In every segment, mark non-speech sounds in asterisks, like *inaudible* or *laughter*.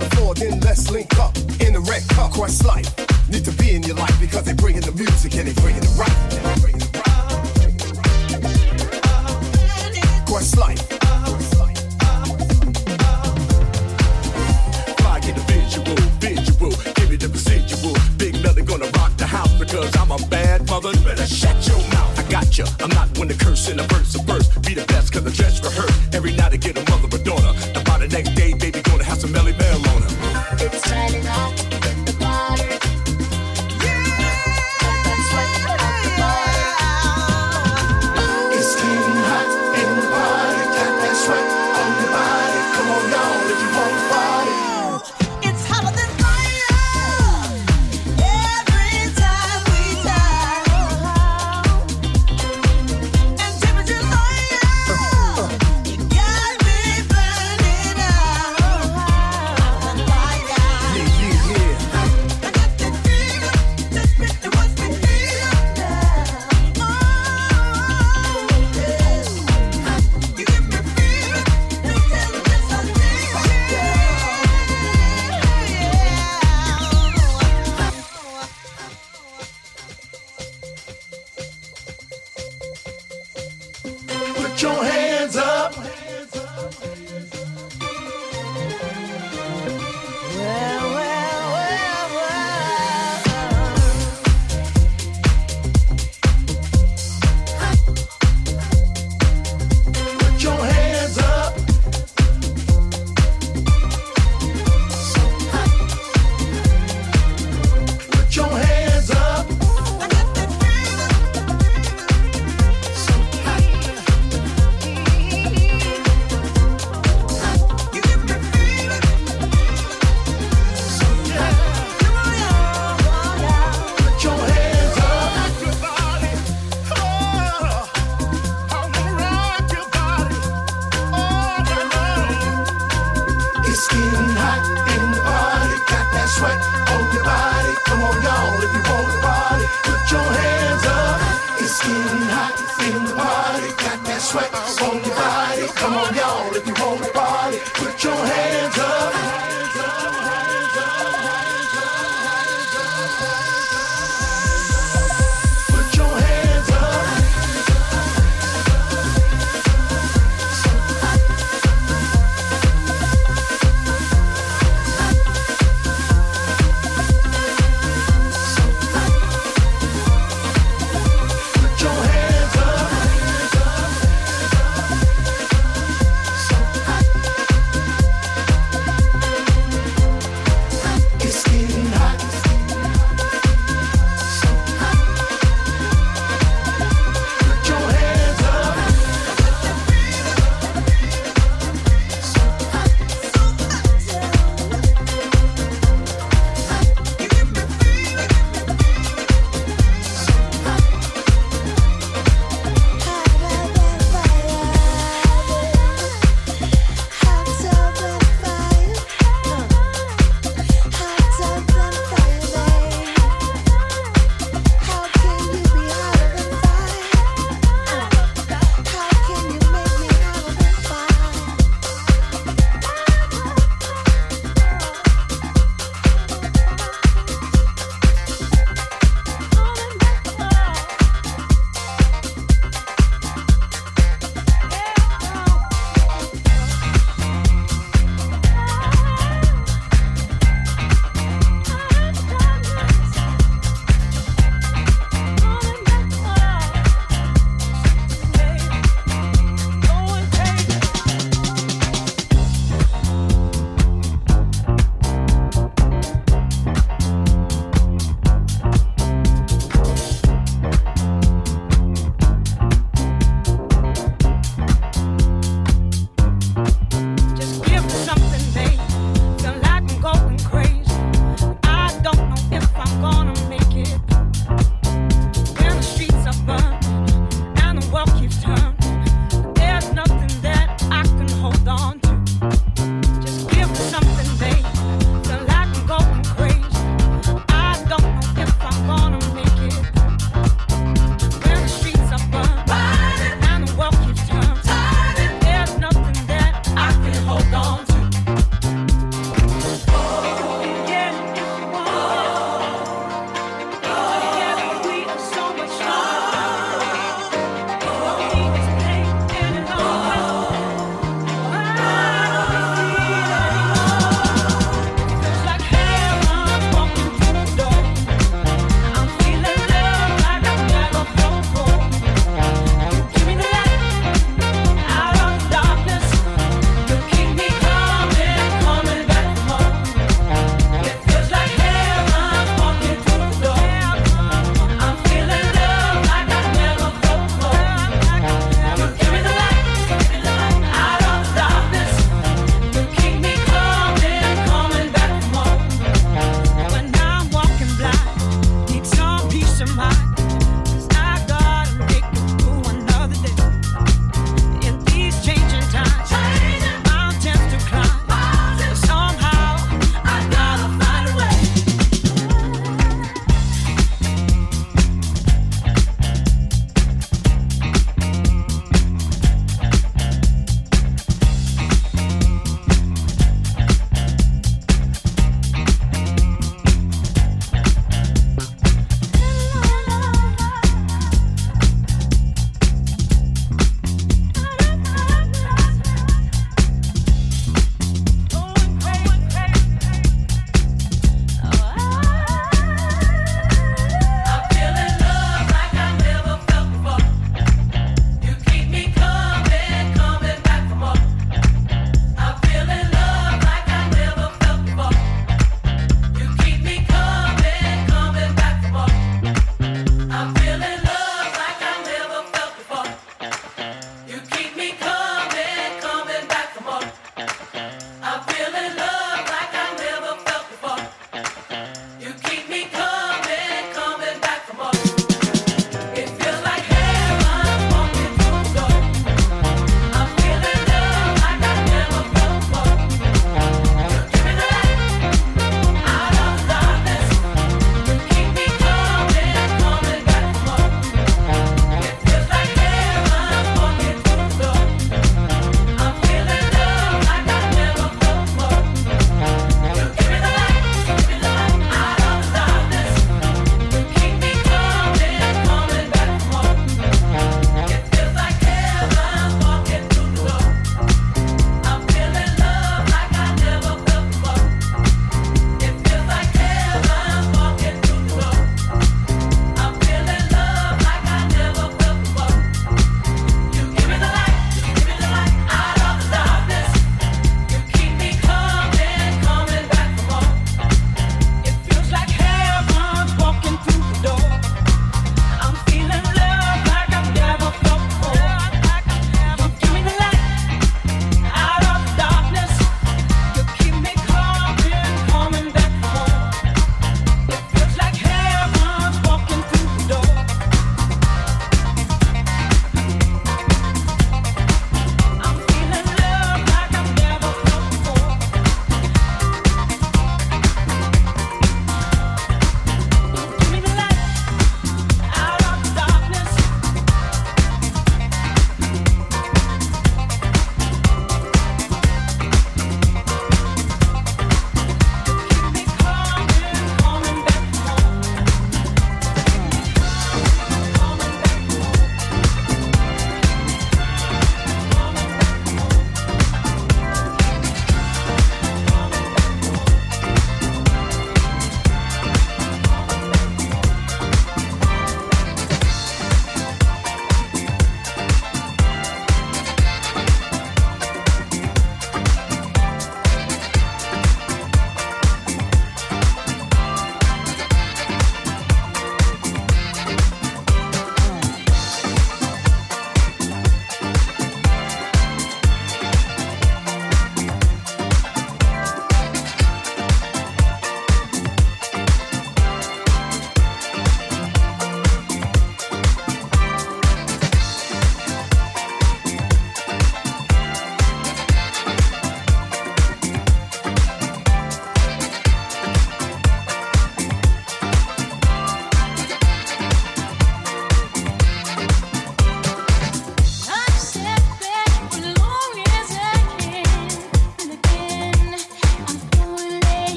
the floor, then let's link up in the red car quest life. Need to be in your life because they bringing the music and they bringing the right. Quest life. Fly get the visual, visual, give me the residual. Big nothing gonna rock the house because I'm a bad mother. Better shut your mouth. I got you. I'm not one to curse in a verse of verse. Be the best cause the dress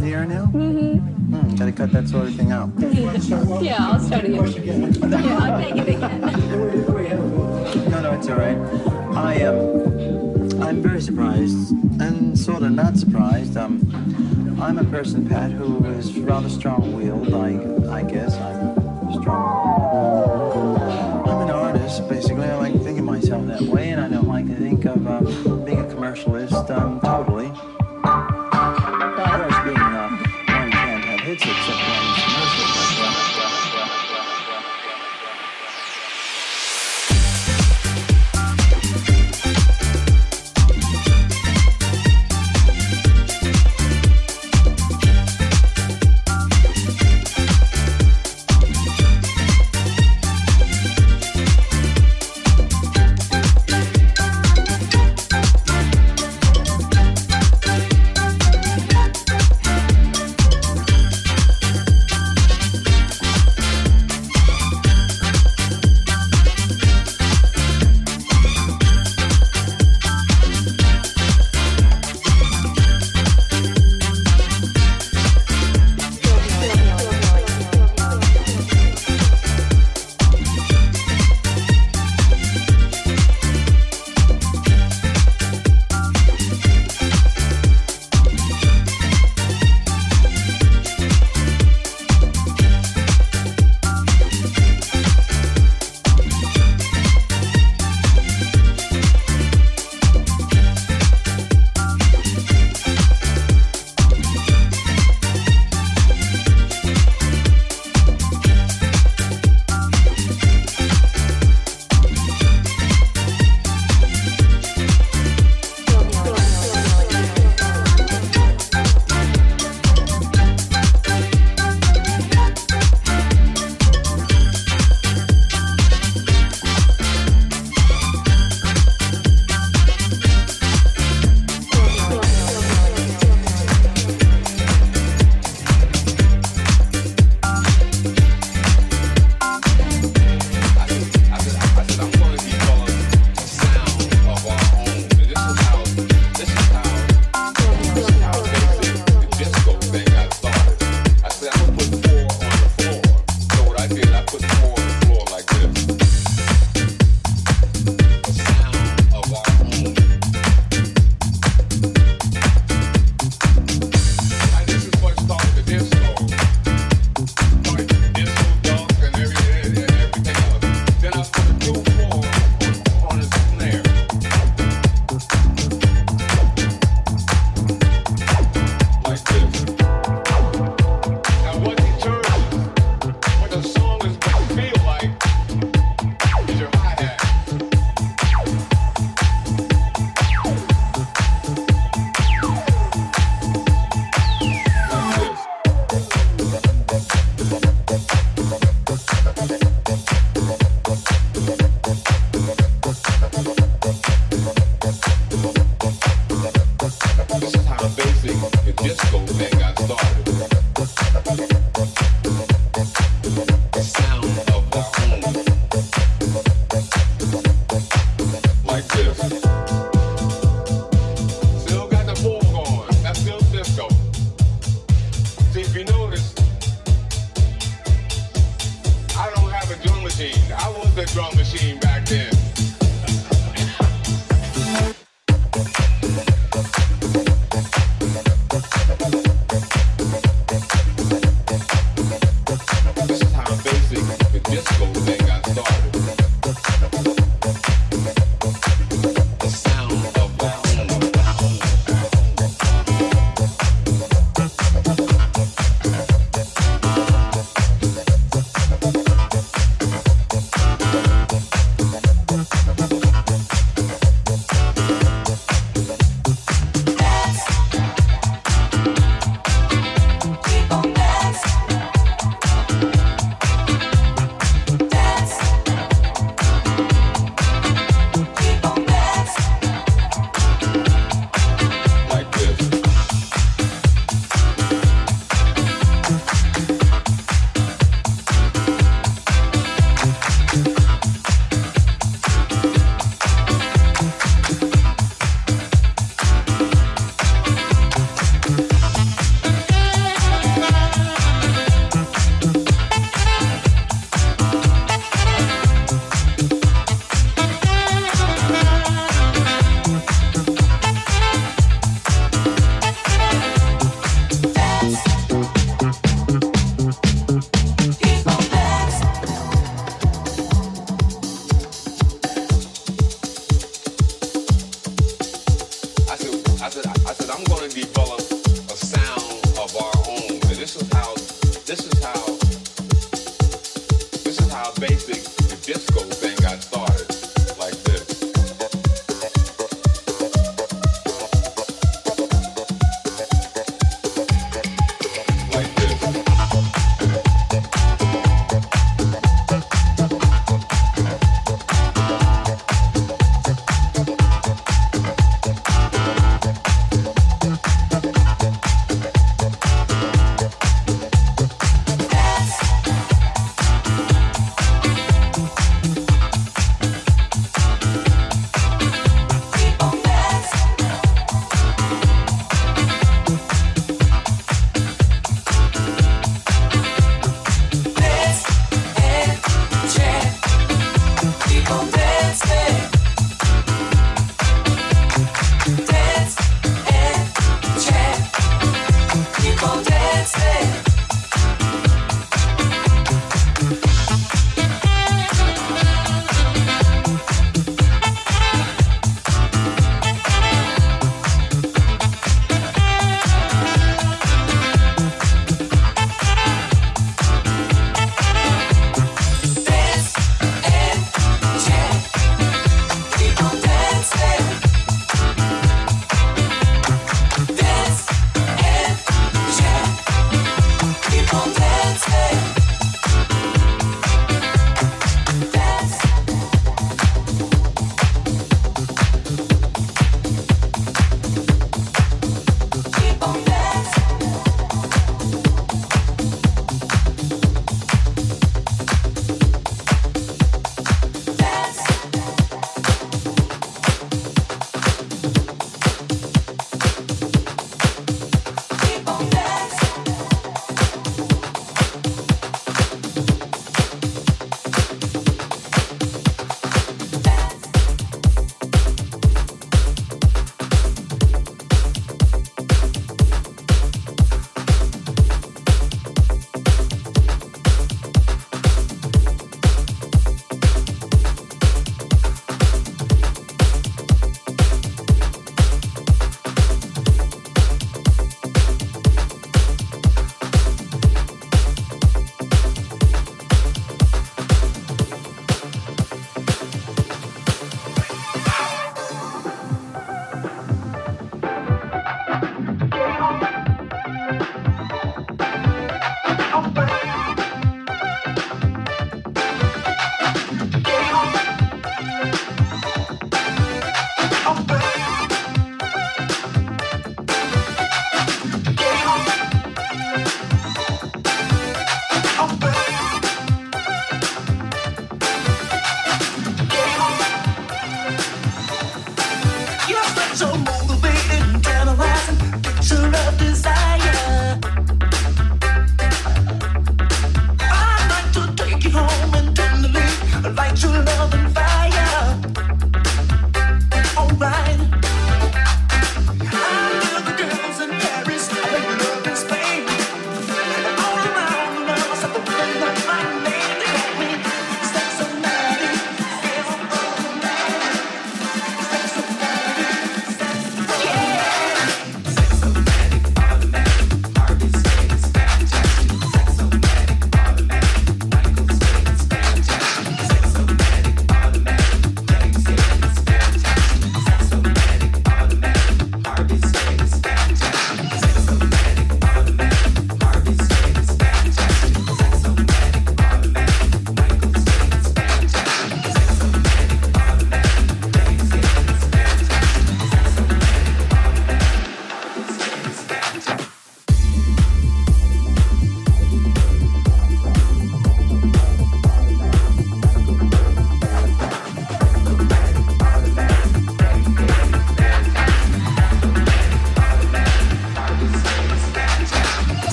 the air now? Mm-hmm. Mm, gotta cut that sort of thing out. *laughs* yeah, I'll start again. Yeah, I'll take it again. No, no, it's all right. I am. Um, I'm very surprised, and sort of not surprised. Um, I'm a person, Pat, who is rather strong-willed. I, I guess I'm strong. I'm an artist, basically. I like to think of myself that way, and I don't like to think of uh, being a commercialist. Um,